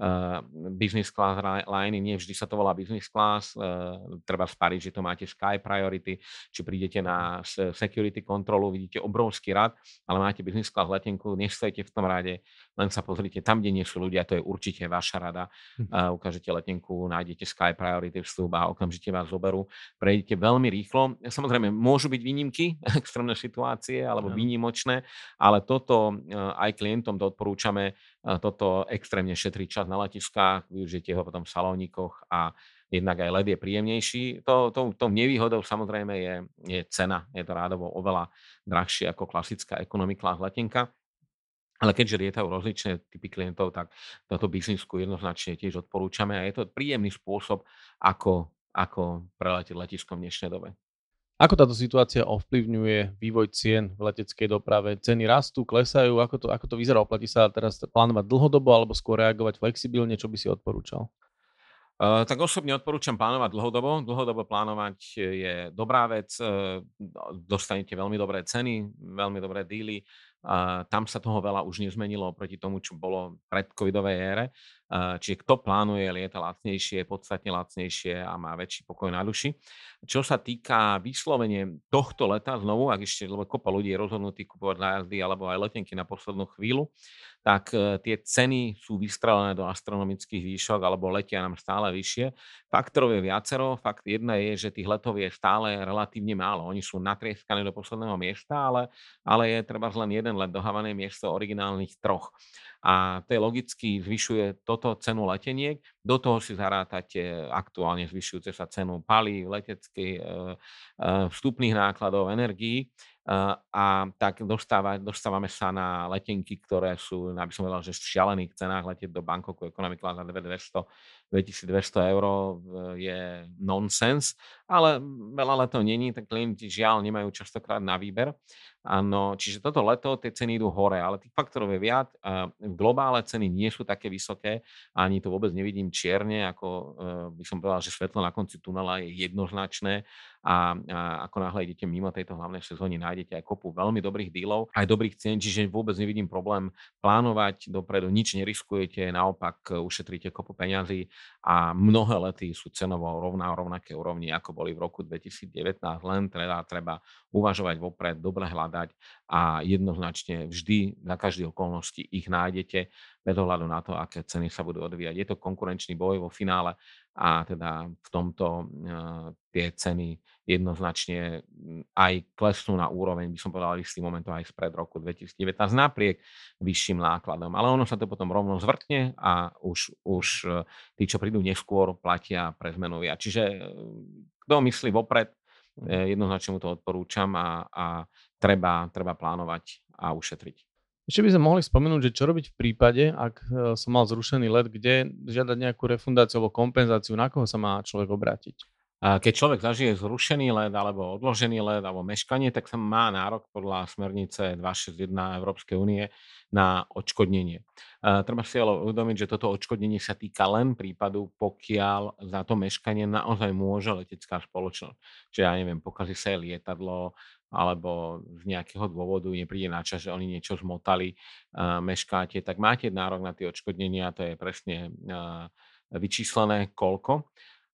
uh, business class liney, nie vždy sa to volá business class, uh, treba spariť, že to máte Sky Priority, či prídete na security kontrolu, vidíte obrovský rad, ale máte business class letenku, nestojte v tom rade, len sa pozrite tam, kde nie sú ľudia, to je určite vaša rada, uh, ukážete letenku, nájdete Sky Priority vstup a okamžite vás zoberú, prejdete veľmi rýchlo. Samozrejme, môžu byť výnimky, extrémne situácie alebo výnimočné, ale toto aj klientom to odporúčame, toto extrémne šetrí čas na letiskách, využite ho potom v salónikoch a jednak aj LED je príjemnejší. To, to, to nevýhodou samozrejme je, je cena. Je to rádovo oveľa drahšie ako klasická economy class letenka. Ale keďže lietajú rozličné typy klientov, tak toto biznisku jednoznačne tiež odporúčame a je to príjemný spôsob, ako, ako preletieť letiskom v dnešnej dobe. Ako táto situácia ovplyvňuje vývoj cien v leteckej doprave? Ceny rastú, klesajú? Ako to, ako to vyzerá? Oplatí sa teraz plánovať dlhodobo alebo skôr reagovať flexibilne? Čo by si odporúčal? Uh, tak osobne odporúčam plánovať dlhodobo. Dlhodobo plánovať je dobrá vec. Uh, dostanete veľmi dobré ceny, veľmi dobré díly. Tam sa toho veľa už nezmenilo oproti tomu, čo bolo pred covidovej ére. Čiže kto plánuje lieta lacnejšie, podstatne lacnejšie a má väčší pokoj na duši. Čo sa týka vyslovene tohto leta znovu, ak ešte, lebo kopa ľudí je rozhodnutí kupovať nájazdy alebo aj letenky na poslednú chvíľu, tak e, tie ceny sú vystrelené do astronomických výšok alebo letia nám stále vyššie. Faktorov je viacero. Fakt jedna je, že tých letov je stále relatívne málo. Oni sú natrieskané do posledného miesta, ale, ale je treba len jeden let dohávané miesto originálnych troch a to je logicky zvyšuje toto cenu leteniek. Do toho si zarátate aktuálne zvyšujúce sa cenu palív, leteckých, e, e, vstupných nákladov, energií a tak dostáva, dostávame sa na letenky, ktoré sú, aby som povedal, že v šialených cenách letieť do Bangkoku Economic Class za 2200, 2200 eur je nonsens, ale veľa letov není, tak klienti žiaľ nemajú častokrát na výber. Áno, čiže toto leto tie ceny idú hore, ale tých faktorov je viac. V globále ceny nie sú také vysoké, ani to vôbec nevidím čierne, ako by som povedal, že svetlo na konci tunela je jednoznačné a, a ako náhle idete mimo tejto hlavnej sezóny, nájdete aj kopu veľmi dobrých dílov, aj dobrých cien, čiže vôbec nevidím problém plánovať dopredu, nič neriskujete, naopak ušetríte kopu peňazí a mnohé lety sú cenovo rovná rovnaké úrovni, ako boli v roku 2019. Len treba, treba uvažovať vopred, dobre hľadať a jednoznačne vždy na každej okolnosti ich nájdete bez ohľadu na to, aké ceny sa budú odvíjať. Je to konkurenčný boj vo finále a teda v tomto uh, tie ceny jednoznačne aj klesnú na úroveň, by som povedal, istý momentom aj spred roku 2019 napriek vyšším nákladom. Ale ono sa to potom rovno zvrtne a už, už e, tí, čo prídu neskôr, platia pre zmenu viac. Čiže e, kto myslí vopred, jednoznačne mu to odporúčam a, a treba, treba plánovať a ušetriť. Ešte by sme mohli spomenúť, že čo robiť v prípade, ak som mal zrušený let, kde žiadať nejakú refundáciu alebo kompenzáciu, na koho sa má človek obrátiť? Keď človek zažije zrušený led alebo odložený led alebo meškanie, tak sa má nárok podľa smernice 261 Európskej únie na odškodnenie. Treba si ale uvedomiť, že toto odškodnenie sa týka len prípadu, pokiaľ za to meškanie naozaj môže letecká spoločnosť. Čiže ja neviem, pokazí sa je lietadlo, alebo z nejakého dôvodu nepríde na čas, že oni niečo zmotali, meškáte, tak máte nárok na tie odškodnenia, to je presne vyčíslené koľko.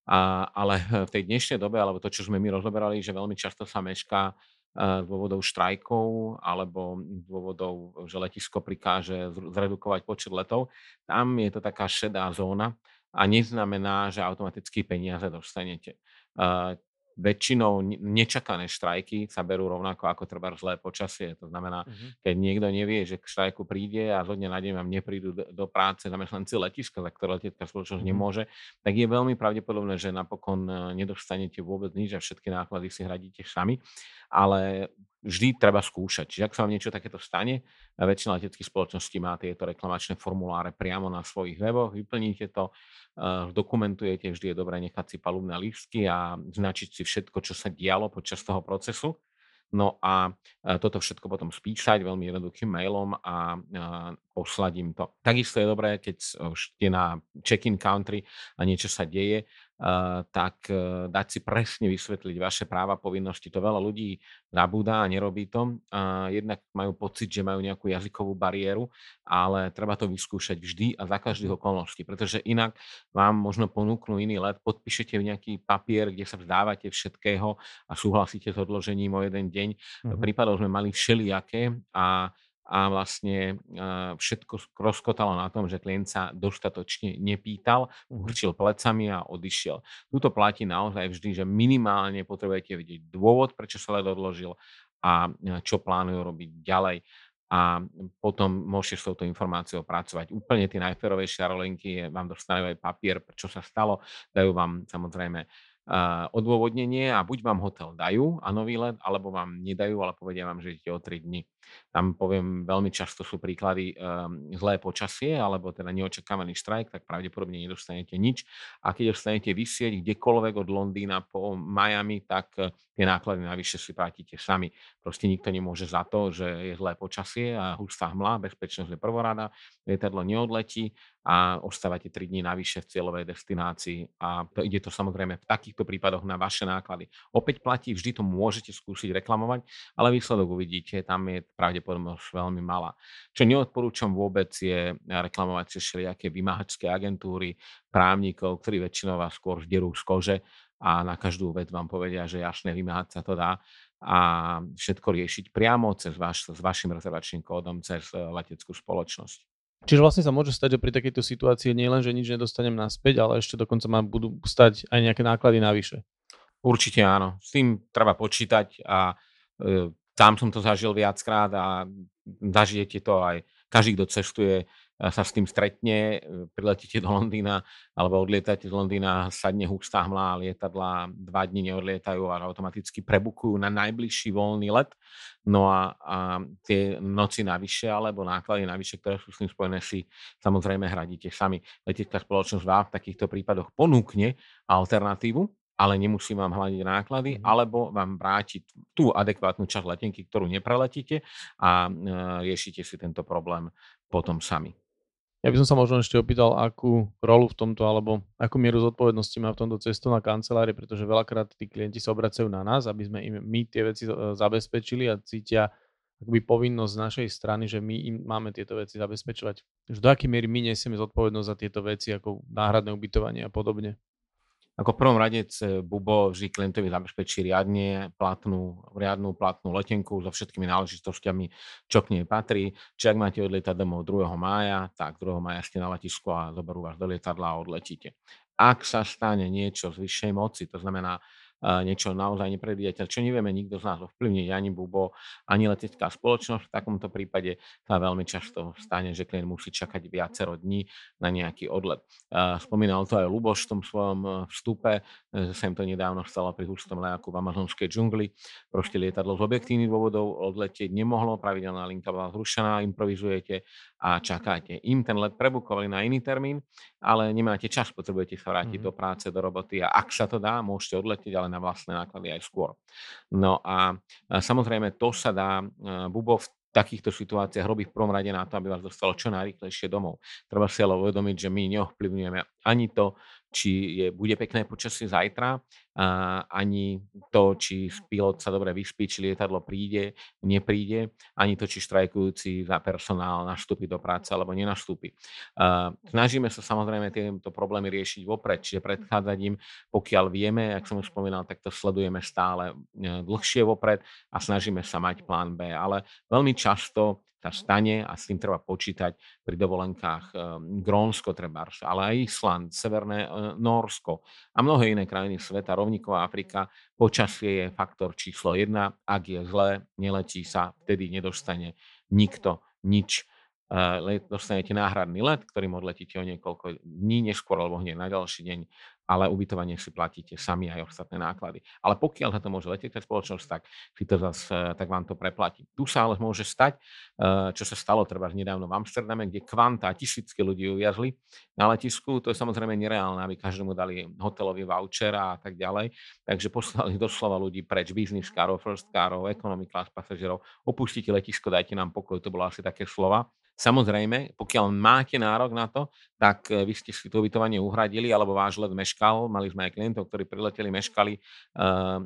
A, ale v tej dnešnej dobe, alebo to, čo sme my rozoberali, že veľmi často sa mešká dôvodov štrajkov alebo z dôvodov, že letisko prikáže zredukovať počet letov, tam je to taká šedá zóna a neznamená, že automaticky peniaze dostanete väčšinou nečakané štrajky sa berú rovnako ako treba zlé počasie. To znamená, uh-huh. keď niekto nevie, že k štrajku príde a zo dňa na deň vám neprídu do, práce zamestnanci letiska, za ktoré letecká spoločnosť uh-huh. nemôže, tak je veľmi pravdepodobné, že napokon e, nedostanete vôbec nič a všetky náklady si hradíte sami. Ale vždy treba skúšať. Čiže ak sa vám niečo takéto stane, väčšina leteckých spoločností má tieto reklamačné formuláre priamo na svojich weboch, vyplníte to, eh, dokumentujete, vždy je dobré nechať si palubné lístky a značiť si všetko, čo sa dialo počas toho procesu. No a eh, toto všetko potom spísať veľmi jednoduchým mailom a eh, poslať to. Takisto je dobré, keď ste na check-in country a niečo sa deje, tak e, dať si presne vysvetliť vaše práva, povinnosti. To veľa ľudí zabúda a nerobí to. Jednak majú pocit, že majú nejakú jazykovú bariéru, ale treba to vyskúšať vždy a za každých okolností, pretože inak vám možno ponúknú iný let, podpíšete nejaký papier, kde sa vzdávate všetkého a súhlasíte s odložením o jeden deň. Mm-hmm. Prípadov sme mali všelijaké a a vlastne všetko rozkotalo na tom, že klient sa dostatočne nepýtal, mhm. plecami a odišiel. Tuto platí naozaj vždy, že minimálne potrebujete vidieť dôvod, prečo sa led odložil a čo plánujú robiť ďalej a potom môžete s touto informáciou pracovať. Úplne tie najferovejšie aerolinky vám dostanú aj papier, čo sa stalo, dajú vám samozrejme odôvodnenie a buď vám hotel dajú a nový let, alebo vám nedajú, ale povedia vám, že idete o 3 dní. Tam poviem, veľmi často sú príklady um, zlé počasie alebo teda neočakávaný štrajk, tak pravdepodobne nedostanete nič. A keď dostanete vysieť kdekoľvek od Londýna po Miami, tak uh, tie náklady navyše si platíte sami. Proste nikto nemôže za to, že je zlé počasie a hustá hmla, bezpečnosť je prvorada, lietadlo neodletí a ostávate 3 dní navyše v cieľovej destinácii a to ide to samozrejme v takýchto prípadoch na vaše náklady. Opäť platí, vždy to môžete skúsiť reklamovať, ale výsledok uvidíte, tam je pravdepodobnosť veľmi malá. Čo neodporúčam vôbec je reklamovať cez všelijaké vymáhačské agentúry, právnikov, ktorí väčšinou vás skôr vderú z kože a na každú vec vám povedia, že jasne vymáhať sa to dá a všetko riešiť priamo cez vaš, s vašim rezervačným kódom, cez eh, leteckú spoločnosť. Čiže vlastne sa môže stať, že pri takejto situácii nie len, že nič nedostanem naspäť, ale ešte dokonca ma budú stať aj nejaké náklady navyše. Určite áno. S tým treba počítať a e, tam som to zažil viackrát a zažijete to aj každý, kto cestuje, sa s tým stretne, e, priletíte do Londýna alebo odlietate z Londýna, sadne hustá hmla, lietadla dva dní neodlietajú a automaticky prebukujú na najbližší voľný let. No a, a tie noci navyše alebo náklady navyše, ktoré sú s tým spojené, si samozrejme hradíte sami. Letecká spoločnosť vám v takýchto prípadoch ponúkne alternatívu, ale nemusí vám hľadiť náklady, mm. alebo vám vrátiť tú adekvátnu časť letenky, ktorú nepreletíte a e, riešite si tento problém potom sami. Ja by som sa možno ešte opýtal, akú rolu v tomto, alebo akú mieru zodpovednosti má v tomto cestovná kancelária, pretože veľakrát tí klienti sa obracajú na nás, aby sme im my tie veci e, zabezpečili a cítia akoby povinnosť z našej strany, že my im máme tieto veci zabezpečovať. Že do akej miery my nesieme zodpovednosť za tieto veci, ako náhradné ubytovanie a podobne. Ako prvom rade Bubo vždy klientovi zabezpečí riadne platnú, riadnú platnú letenku so všetkými náležitosťami, čo k nej patrí. Či ak máte odlietať domov 2. mája, tak 2. mája ste na letisku a zoberú vás do lietadla a odletíte. Ak sa stane niečo z vyššej moci, to znamená niečo naozaj nepredvídateľné, čo nevieme nikto z nás ovplyvniť, ani Bubo, ani letecká spoločnosť. V takomto prípade sa veľmi často stane, že klient musí čakať viacero dní na nejaký odlet. Spomínal to aj Luboš v tom svojom e, vstupe, e, že sa im to nedávno stalo pri hustom lejaku v amazonskej džungli. Proste lietadlo z objektívnych dôvodov odletieť nemohlo, pravidelná linka bola zrušená, improvizujete a čakáte. Im ten let prebukovali na iný termín, ale nemáte čas, potrebujete sa vrátiť mm-hmm. do práce, do roboty a ak sa to dá, môžete odletieť, ale na vlastné náklady aj skôr. No a samozrejme to sa dá, Bubo v takýchto situáciách robí v prvom rade na to, aby vás dostalo čo najrychlejšie domov. Treba si ale uvedomiť, že my neovplyvňujeme ani to, či je, bude pekné počasie zajtra, a ani to, či pilot sa dobre vyspí, či lietadlo príde, nepríde, ani to, či štrajkujúci za personál nastúpi do práce alebo nenastúpi. Snažíme sa samozrejme tieto problémy riešiť vopred, čiže predchádzať im, pokiaľ vieme, ak som už spomínal, tak to sledujeme stále e, dlhšie vopred a snažíme sa mať plán B. Ale veľmi často sa stane a s tým treba počítať pri dovolenkách ehm, Grónsko trebárs, ale aj Island, Severné e, Norsko a mnohé iné krajiny sveta, rovníková Afrika. Počasie je faktor číslo jedna. Ak je zlé, neletí sa, vtedy nedostane nikto nič dostanete náhradný let, ktorým odletíte o niekoľko dní neskôr alebo hneď na ďalší deň ale ubytovanie si platíte sami aj ostatné náklady. Ale pokiaľ sa to môže letieť spoločnosť, tak si to zase, tak vám to preplatí. Tu sa ale môže stať, eh, čo sa stalo treba nedávno v Amsterdame, kde kvanta tisícky ľudí uviazli na letisku. To je samozrejme nereálne, aby každému dali hotelový voucher a tak ďalej. Takže poslali doslova ľudí preč, business carov, first carov, economy class pasažerov. Opustite letisko, dajte nám pokoj, to bolo asi také slova. Samozrejme, pokiaľ máte nárok na to, tak e, vy ste si to ubytovanie uhradili, alebo váš let meškal. Mali sme aj klientov, ktorí prileteli, meškali, uh,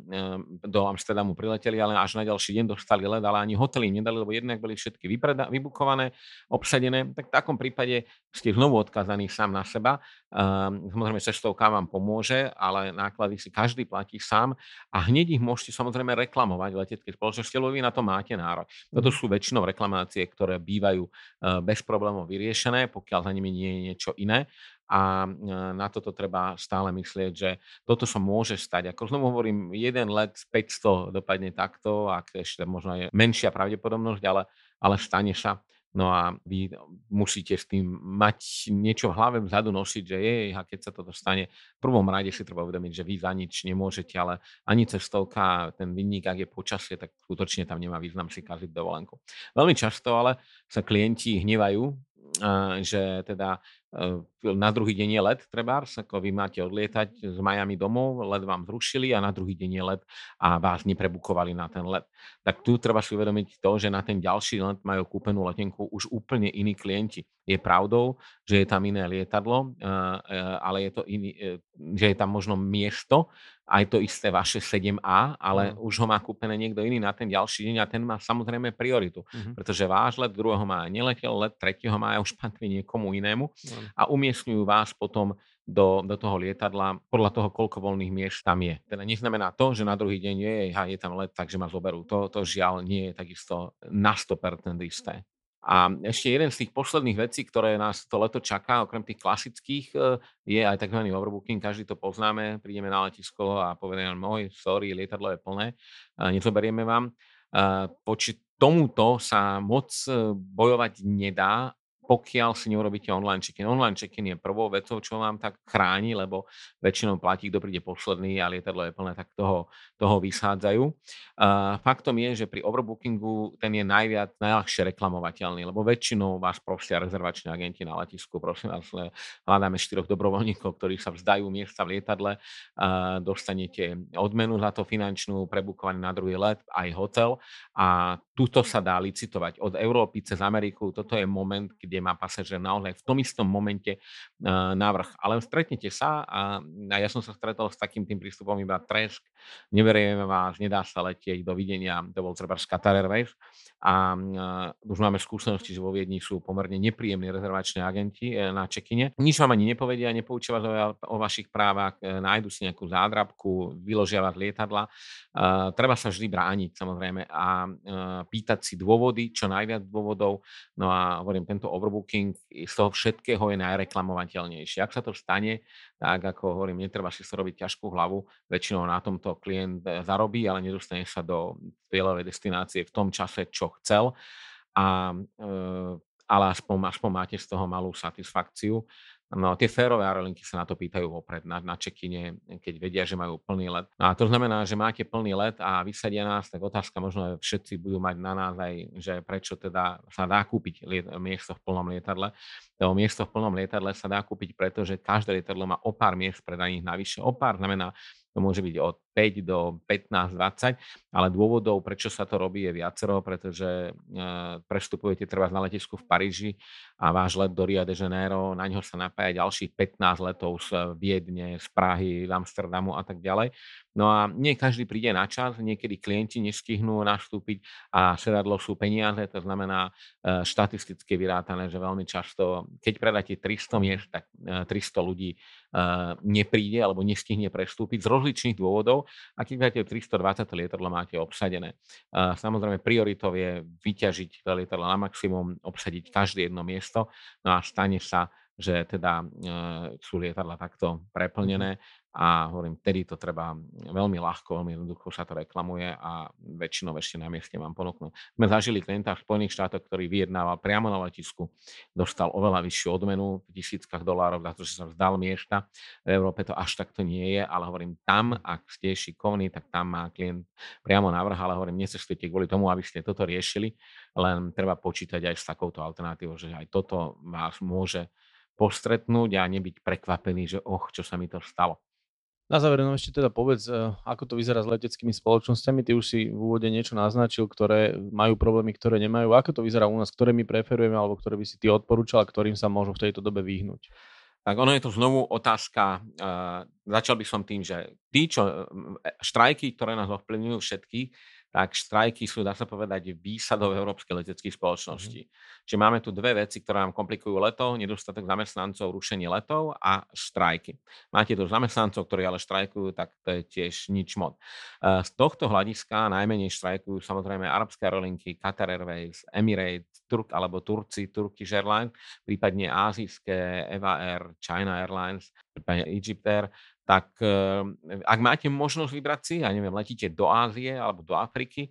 do Amsterdamu prileteli, ale až na ďalší deň dostali let, ale ani hotely im nedali, lebo jednak boli všetky vypreda- vybukované, obsadené. Tak v takom prípade ste znovu odkazaní sám na seba. Samozrejme, cestovka vám pomôže, ale náklady si každý platí sám a hneď ich môžete samozrejme reklamovať v leteckej spoločnosti, lebo vy na to máte nárok. Toto mhm. sú väčšinou reklamácie, ktoré bývajú bez problémov vyriešené, pokiaľ za nimi nie je niečo iné. A eh, na toto treba stále myslieť, že toto sa môže stať. Ako znovu hovorím, jeden let z 500 dopadne takto, ak ešte možno je menšia pravdepodobnosť, ale, ale stane sa. No a vy musíte s tým mať niečo v hlave vzadu nosiť, že je, a keď sa toto stane, v prvom rade si treba uvedomiť, že vy za nič nemôžete, ale ani cestovka, ten vinník, ak je počasie, tak skutočne tam nemá význam si kaziť dovolenku. Veľmi často ale sa klienti hnevajú, že teda e, na druhý deň je let, trebárs, ako vy máte odlietať z Miami domov, let vám zrušili a na druhý deň je let a vás neprebukovali na ten let. Tak tu treba si uvedomiť to, že na ten ďalší let majú kúpenú letenku už úplne iní klienti. Je pravdou, že je tam iné lietadlo, e, e, ale je to iný, že je tam možno miesto, aj to isté vaše 7A, ale mm. už ho má kúpené niekto iný na ten ďalší deň a ten má samozrejme prioritu, mm-hmm. pretože váš let 2. mája neletel, let 3. mája už patrí niekomu inému mm. a umiestňujú vás potom do, do toho lietadla podľa toho, koľko voľných miest tam je. Teda neznamená to, že na druhý deň je, je tam let, takže ma zoberú. To, to žiaľ nie je takisto na 100% isté. A ešte jeden z tých posledných vecí, ktoré nás to leto čaká, okrem tých klasických, e, je aj tzv. overbooking. Každý to poznáme, prídeme na letisko a povieme, môj, sorry, lietadlo je plné, nezoberieme vám. Poči tomuto sa moc e, bojovať nedá, pokiaľ si neurobíte online check-in. Online check-in je prvou vecou, čo vám tak chráni, lebo väčšinou platí, kto príde posledný a lietadlo je plné, tak toho, toho vysádzajú. Uh, faktom je, že pri overbookingu ten je najviac, najľahšie reklamovateľný, lebo väčšinou vás prosia rezervační agenti na letisku. Prosím vás, hľadáme štyroch dobrovoľníkov, ktorí sa vzdajú miesta v lietadle. Uh, dostanete odmenu za to finančnú, prebukovanie na druhý let, aj hotel. A tuto sa dá licitovať od Európy cez Ameriku. Toto je moment, kde kde má pasažier naozaj v tom istom momente navrh. Ale stretnete sa a, a ja som sa stretol s takým tým prístupom iba tresk, neverieme vás, nedá sa letieť, dovidenia, to bol treba Qatar Airways a už máme skúsenosti, že vo Viedni sú pomerne nepríjemní rezervační agenti e, na čekine. Nič vám ani nepovedia, nepoučia vás o, o vašich právach, e, nájdu si nejakú zádrabku, vyložia vás lietadla. Uh, treba sa vždy brániť samozrejme a uh, pýtať si dôvody, čo najviac dôvodov. No a hovorím, tento overbooking z toho všetkého je najreklamovateľnejší. Ak sa to stane, tak ako hovorím, netreba si sa robiť ťažkú hlavu, väčšinou na tomto klient e, zarobí, ale nedostane sa do cieľovej destinácie v tom čase, čo chcel. A, e, ale aspoň, aspoň máte z toho malú satisfakciu. No tie férové aerolinky sa na to pýtajú vopred, na, na čekine, keď vedia, že majú plný let. No a to znamená, že máte plný let a vysadia nás, tak otázka možno všetci budú mať na nás aj, že prečo teda sa dá kúpiť liet, miesto v plnom lietadle. To miesto v plnom lietadle sa dá kúpiť, pretože každé lietadlo má o pár miest predaných navyše. O pár znamená, to môže byť od 5 do 15, 20, ale dôvodov, prečo sa to robí, je viacero, pretože e, prestupujete treba na letisku v Paríži a váš let do Rio de Janeiro, na ňo sa napája ďalších 15 letov z Viedne, z Prahy, z Amsterdamu a tak ďalej. No a nie každý príde na čas, niekedy klienti nestihnú nastúpiť a sedadlo sú peniaze, to znamená e, štatisticky vyrátané, že veľmi často, keď predáte 300 miest, tak 300 e, ľudí nepríde alebo nestihne prestúpiť z rozličných dôvodov a keď máte 320 lietadlo, máte obsadené. Samozrejme, prioritou je vyťažiť lietadlo na maximum, obsadiť každé jedno miesto, no a stane sa, že teda e, sú lietadla takto preplnené a hovorím, vtedy to treba veľmi ľahko, veľmi jednoducho sa to reklamuje a väčšinou ešte na mieste vám ponúknú. Sme zažili klienta v Spojených štátoch, ktorý vyjednával priamo na letisku, dostal oveľa vyššiu odmenu v tisíckach dolárov za to, že sa vzdal miesta. V Európe to až takto nie je, ale hovorím, tam, ak ste šikovní, tak tam má klient priamo návrh, ale hovorím, necestujte kvôli tomu, aby ste toto riešili, len treba počítať aj s takouto alternatívou, že aj toto vás môže postretnúť a nebyť prekvapený, že och, čo sa mi to stalo. Na záver no ešte teda povedz, eh, ako to vyzerá s leteckými spoločnosťami. Ty už si v úvode niečo naznačil, ktoré majú problémy, ktoré nemajú. Ako to vyzerá u nás, ktoré my preferujeme alebo ktoré by si ty odporúčal, ktorým sa môžu v tejto dobe vyhnúť? Tak ono je to znovu otázka. Uh, začal by som tým, že tí, čo, štrajky, ktoré nás ovplyvňujú všetky, tak štrajky sú, dá sa povedať, výsadou európskej leteckých spoločností. Mm. Čiže máme tu dve veci, ktoré nám komplikujú leto, nedostatok zamestnancov, rušenie letov a štrajky. Máte tu zamestnancov, ktorí ale štrajkujú, tak to je tiež nič moc. E, z tohto hľadiska najmenej štrajkujú samozrejme arabské aerolinky, Qatar Airways, Emirates, Turk alebo Turci, Turkish Airlines, prípadne azijské Eva Air, China Airlines, prípadne Egypt Air tak ehm, ak máte možnosť vybrať si, ja neviem, letíte do Ázie alebo do Afriky,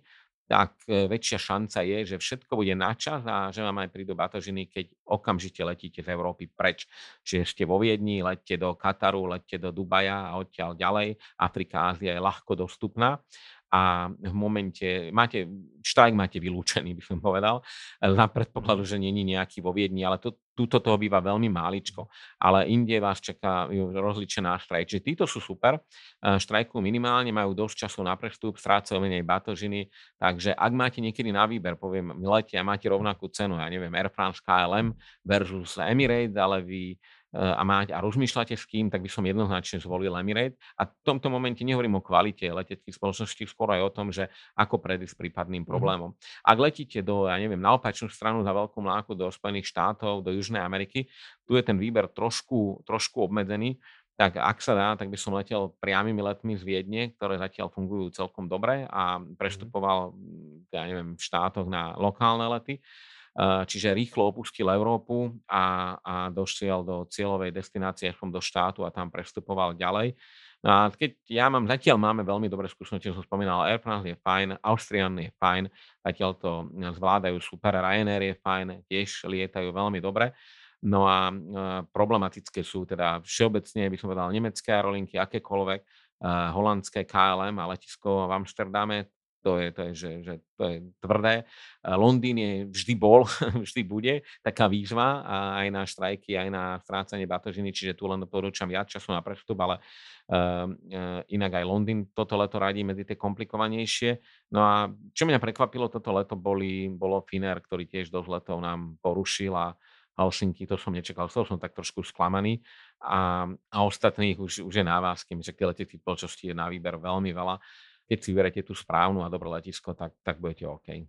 tak e, väčšia šanca je, že všetko bude na čas a že vám aj prídu batožiny, keď okamžite letíte z Európy preč. Čiže ste vo Viedni, letíte do Kataru, letíte do Dubaja a odtiaľ ďalej. Afrika, Ázia je ľahko dostupná a v momente, máte, štrajk máte vylúčený, by som povedal, na predpokladu, že není nejaký vo Viedni, ale to, túto toho býva veľmi máličko. Ale inde vás čaká rozličená štrajk. Čiže títo sú super, štrajkujú minimálne, majú dosť času na prestup, strácajú menej batožiny, takže ak máte niekedy na výber, poviem, lete a máte rovnakú cenu, ja neviem, Air France KLM versus Emirates, ale vy a, mať, a rozmýšľate s kým, tak by som jednoznačne zvolil Emirate. A v tomto momente nehovorím o kvalite leteckých spoločností, skôr aj o tom, že ako predísť prípadným mhm. problémom. Ak letíte do, ja neviem, na opačnú stranu za veľkú mláku do Spojených štátov, do Južnej Ameriky, tu je ten výber trošku, trošku obmedzený, tak ak sa dá, tak by som letel priamými letmi z Viedne, ktoré zatiaľ fungujú celkom dobre a mhm. prestupoval, ja neviem, v štátoch na lokálne lety čiže rýchlo opustil Európu a, a došiel do cieľovej destinácie aspoň do štátu a tam prestupoval ďalej. No a keď ja mám, zatiaľ máme veľmi dobré skúsenosti, som spomínal, Air France je fajn, Austrian je fajn, zatiaľ to zvládajú super, Ryanair je fajn, tiež lietajú veľmi dobre. No a e, problematické sú teda všeobecne, by som povedal, nemecké aerolinky, akékoľvek, e, holandské KLM a letisko v Amsterdame, to je, to je, že, že to je tvrdé. Londýn je vždy bol, vždy bude taká výzva a aj na štrajky, aj na strácanie batožiny, čiže tu len odporúčam viac času na prestup, ale uh, inak aj Londýn toto leto radí medzi tie komplikovanejšie. No a čo mňa prekvapilo toto leto, boli, bolo Finer, ktorý tiež dosť letov nám porušil a Helsinki, to som nečakal, to som tak trošku sklamaný a, a ostatných už, už je na vás, kým že tie leteckých spoločností je na výber veľmi veľa. Keď si vyberete tú správnu a dobré letisko, tak, tak budete OK.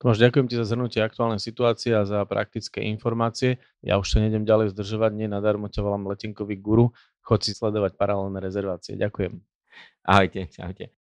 Tomáš, ďakujem ti za zhrnutie aktuálnej situácie a za praktické informácie. Ja už sa nejdem ďalej zdržovať, nie nadarmo ťa volám letenkový guru. Chod si sledovať paralelné rezervácie. Ďakujem. Ahojte, ahojte.